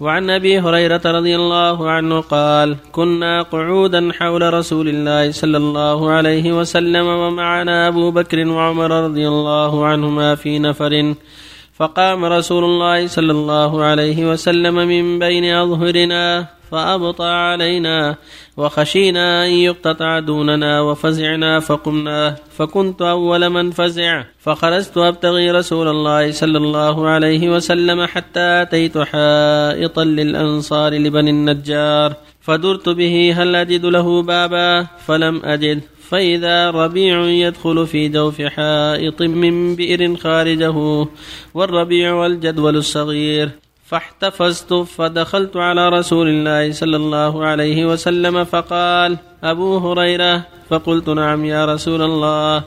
وعن أبي هريرة رضي الله عنه قال كنا قعودا حول رسول الله صلى الله عليه وسلم ومعنا أبو بكر وعمر رضي الله عنهما في نفر. فقام رسول الله صلى الله عليه وسلم من بين أظهرنا فأبطى علينا وخشينا أن يقتطع دوننا وفزعنا فقمنا فكنت أول من فزع فخرجت أبتغي رسول الله صلى الله عليه وسلم حتى أتيت حائطا للأنصار لبني النجار فدرت به هل أجد له بابا فلم أجد فإذا ربيع يدخل في جوف حائط من بئر خارجه والربيع والجدول الصغير فاحتفزت فدخلت على رسول الله صلى الله عليه وسلم فقال أبو هريرة. فقلت نعم يا رسول الله.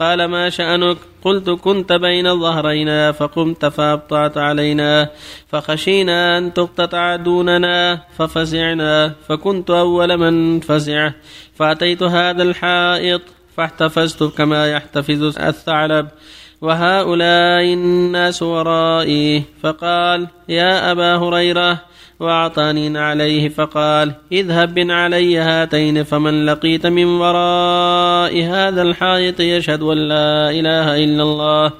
قال ما شأنك؟ قلت كنت بين الظهرين فقمت فأبطأت علينا فخشينا أن تقتطع دوننا ففزعنا فكنت أول من فزع فأتيت هذا الحائط فاحتفزت كما يحتفز الثعلب. وهؤلاء الناس ورائي. فقال يا أبا هريرة وأعطاني عليه فقال اذهب بن علي هاتين فمن لقيت من وراء هذا الحائط يشهد أن لا إله إلا الله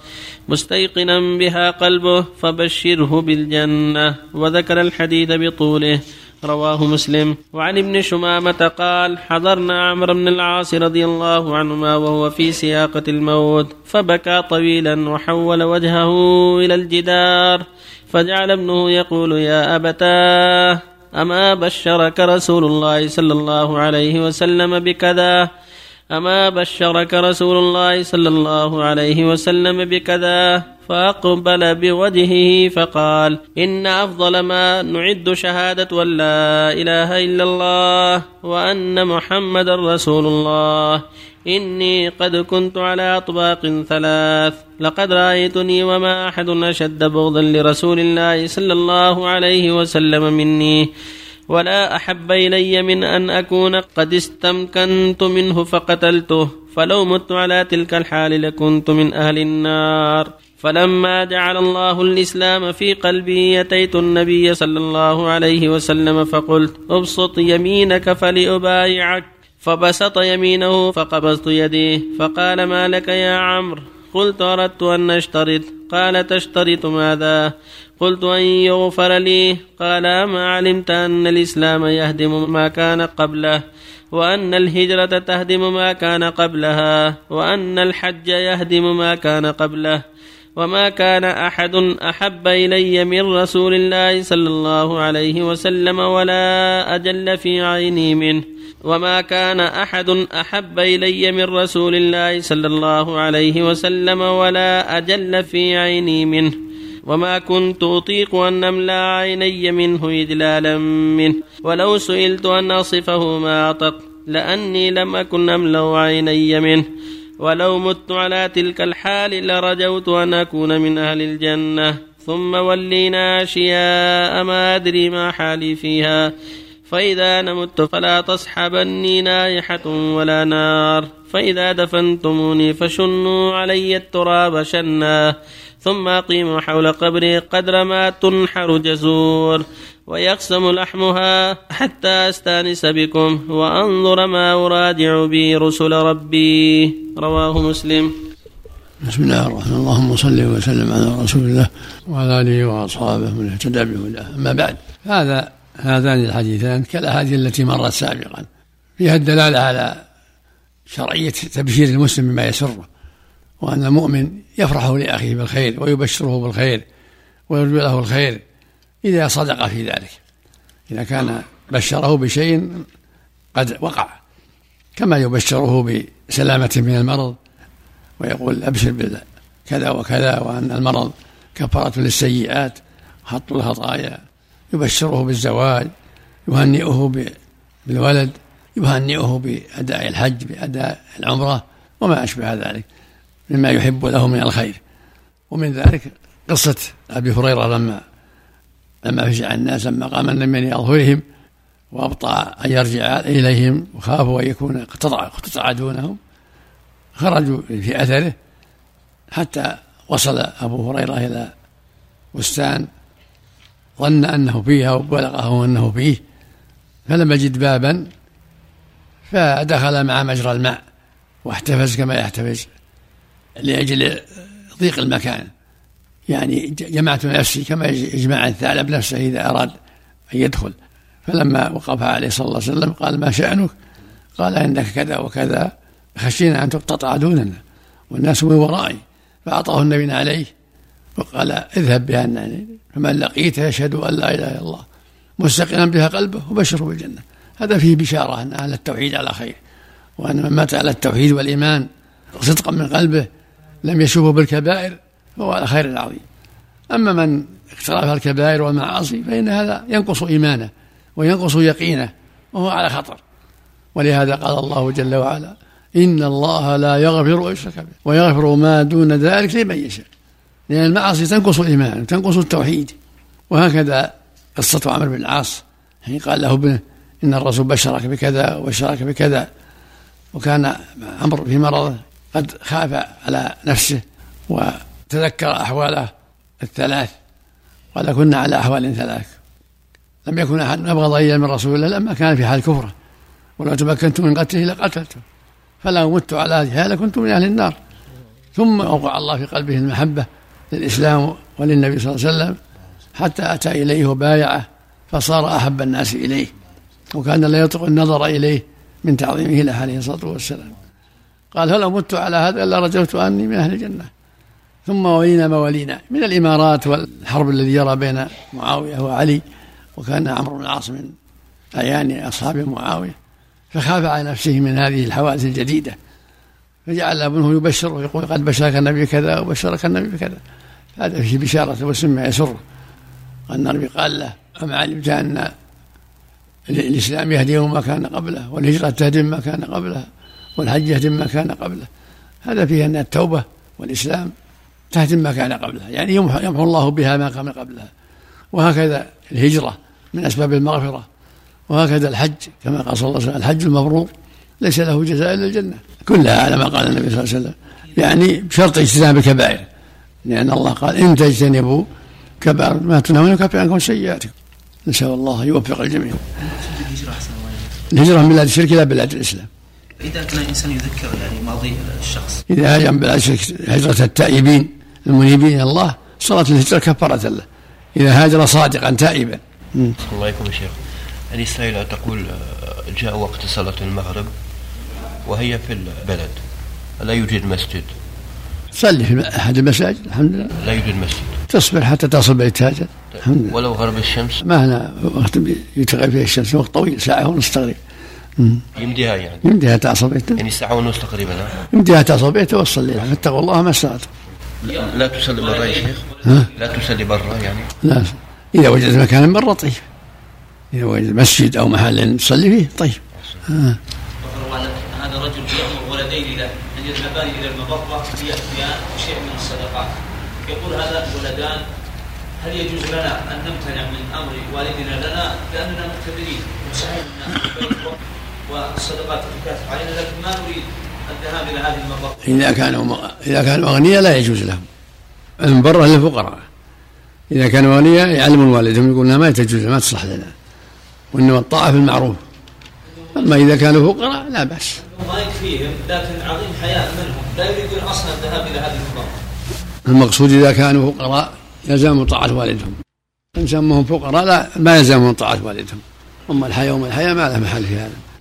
مستيقنا بها قلبه فبشره بالجنة وذكر الحديث بطوله. رواه مسلم. وعن ابن شمامة قال حضرنا عمرو بن العاص رضي الله عنهما وهو في سياقة الموت فبكى طويلا وحول وجهه إلى الجدار فجعل ابنه يقول يا أبتاه أما بشرك رسول الله صلى الله عليه وسلم بكذا؟ أما بشرك رسول الله صلى الله عليه وسلم بكذا فأقبل بوجهه فقال إن أفضل ما نعد شهادة أن لا إله إلا الله وأن محمد رسول الله. إني قد كنت على أطباق ثلاث لقد رأيتني وما أحد أشد بغضا لرسول الله صلى الله عليه وسلم مني. ولا أحب إلي من أن أكون قد استمكنت منه فقتلته فلو مت على تلك الحال لكنت من أهل النار فلما جعل الله الإسلام في قلبي أتيت النبي صلى الله عليه وسلم فقلت ابسط يمينك فلأبايعك فبسط يمينه فقبضت يديه فقال ما لك يا عمرو قلت أردت أن نشترط قال تشترط ماذا قلت أن يغفر لي. قال أما علمت أن الإسلام يهدم ما كان قبله وأن الهجرة تهدم ما كان قبلها وأن الحج يهدم ما كان قبله. وما كان أحد أحب إلي من رسول الله صلى الله عليه وسلم ولا أجل في عيني منه. وما كان أحد أحب إلي من رسول الله صلى الله عليه وسلم ولا أجل في عيني منه. وما كنت اطيق ان املا عيني منه اجلالا منه. ولو سئلت ان اصفه ما اعطت لاني لم اكن املا عيني منه. ولو مت على تلك الحال لرجوت أن أكون من أهل الجنة. ثم ولينا أشياء ما أدري ما حالي فيها. فإذا نمت فلا تصحبني نائحة ولا نار. فإذا دفنتموني فشنوا علي التراب شنا. ثم أقيموا حول قبري قدر ما تنحر جزور ويقسم لحمها حتى أستأنس بكم وأنظر ما اراجع به رسل ربي. رواه مسلم. بسم الله الرحمن الرحيم. اللهم صل وسلم على رسول الله وعلى آله وأصحابه من اهتدى بهداه أما بعد. هذا هذان الحديثان كالأحاديث التي مرت سابقا. فيها الدلالة على شرعية تبشير المسلم بما يسره. وأن المؤمن يفرح لأخيه بالخير ويبشره بالخير ويرجو له الخير إذا صدق في ذلك. إذا كان بشره بشيء قد وقع كما يبشره بسلامة من المرض ويقول أبشر بكذا وكذا وأن المرض كفارة للسيئات حط الخطايا. يبشره بالزواج يهنئه بالولد يهنئه بأداء الحج بأداء العمرة وما أشبه ذلك. مما يحب له من الخير. ومن ذلك قصة أبي هريرة لما لما فزع الناس لما قام من أظهرهم وأبطأ أن يرجع إليهم وخافوا أن يكون اقتطع دونهم خرجوا في أثره حتى وصل أبو هريرة إلى بستان ظن أنه فيها وبلغه أنه فيه فلم يجد بابا فدخل مع مجرى الماء واحتفز كما يحتفز. لأجل ضيق المكان. يعني جمعت نفسي كما يجمع الثعلب نفسه إذا أراد أن يدخل. فلما وقف عليه صلى الله عليه وسلم قال ما شأنك؟ قال إنك كذا وكذا خشينا أن تقتطع دوننا والناس من ورائي فأعطاه النبي عليه وقال اذهب بها فمن لقيته يشهد أن لا إله إلا الله مستقلا بها قلبه وبشره بالجنة. هذا فيه بشارة أن أهل التوحيد على خير وأن من مات على التوحيد والإيمان صدقا من قلبه لم يشوفه بالكبائر فهو على خير عظيم. أما من اقترف الكبائر والمعاصي فإن هذا ينقص إيمانه وينقص يقينه وهو على خطر. ولهذا قال الله جل وعلا إن الله لا يغفر يشرك به ويغفر ما دون ذلك لمن يشاء. لأن المعاصي تنقص الإيمان وتنقص التوحيد. وهكذا قصة عمرو بن العاص حين قال له ابنه إن الرسول بشرك بكذا وبشرك بكذا. وكان عمرو في مرضه قد خاف على نفسه وتذكر أحواله الثلاث قال كنا على أحوال ثلاث. لم يكن أحد أبغض إلي من رسول الله لما كان في حال كفره. ولو تمكنت من قتله لقتلته فلو مت على هذه الحالة كنت من أهل النار. ثم أوقع الله في قلبه المحبة للإسلام وللنبي صلى الله عليه وسلم حتى أتى إليه وبايعه فصار أحب الناس إليه. وكان لا يطلق النظر إليه من تعظيمه له عليه الصلاة والسلام. قال فلو مت على هذا إلا رجوت أني من أهل الجنة. ثم ولينا ما ولينا من الإمارات والحرب الذي يرى بين معاوية وعلي وكان عمرو بن العاص من أعيان أصحاب معاوية فخاف على نفسه من هذه الحوادث الجديدة فجعل ابنه يبشر ويقول قد بشرك النبي كذا وبشرك النبي بكذا هذا فيه بشارة وسمع يسره النبي قال له أما علمت أن الإسلام يهدم ما كان قبله والهجرة تهدم ما كان قبلها والحج يهدم ما كان قبله. هذا فيه أن التوبة والإسلام تهدم ما كان قبلها يعني يمحو الله بها ما كان قبلها. وهكذا الهجرة من أسباب المغفرة وهكذا الحج كما قال صلى الله عليه وسلم الحج المبرور ليس له جزاء إلا الجنة. كلها على ما قال النبي صلى الله عليه وسلم. يعني بشرط اجتناب الكبائر لأن الله قال إن تجتنبوا كبائر ما تنهون يكفر عنكم سيئاتكم. نسأل الله يوفق الجميع. الهجرة من بلاد الشرك إلى بلاد الإسلام. إذا كان الإنسان يذكر يعني ماضي الشخص. إذا هاجر بلاد الشرك هجرة التائبين المنيبين إلى الله صارت الهجرة كفارة له. إذا هاجر صادقا تائبا. الله يا شيخ. هذه السائلة تقول آه، جاء وقت صلاة المغرب وهي في البلد. لا يوجد مسجد. صلي في أحد المساجد الحمد لله. لا يوجد مسجد. تصبر حتى تصل بيت هاجر الحمد لله. ولو غرب الشمس. ما هنا وقت يتغير فيه الشمس وقت طويل ساعة ونص تقريبا. يمديها يعني. يمديها تصل بيته يعني ساعة ونص تقريبا ها؟ يمديها تصل بيته وتصلي فاتقوا الله ما استطعتم لا, تصلي برا يا شيخ. ها؟ لا تصلي برا يعني. لا. إذا وجدت مكانا برا طيب. إذا وجد مسجد أو محل تصلي فيه طيب. هذا رجل يأمر ولدين له أن يذهبان إلى المبرة ليأتيان بشيء من الصدقات. يقول هذا الولدان هل يجوز لنا أن نمتنع من أمر والدنا لنا؟ لأننا مقتدرين. وصحيح والصدقات تكاتب علينا لكن ما نريد الذهاب إلى هذه المبرة إذا كانوا إذا كانوا أغنياء لا يجوز لهم. المبرة للفقراء إذا كانوا أغنياء يعلمون والدهم يقولون ما تجوز ما تصلح لنا. وإنما الطاعة في المعروف. أما إذا كانوا فقراء لا بأس. ما يكفيهم لكن عظيم حياء منهم. لا يريدون أصلا الذهاب إلى هذه المبرة المقصود إذا كانوا فقراء يلزمهم طاعة والدهم. إن سمهم فقراء لا ما يلزمهم طاعة والدهم. أما الحياة وما الحياة ما له محل في هذا.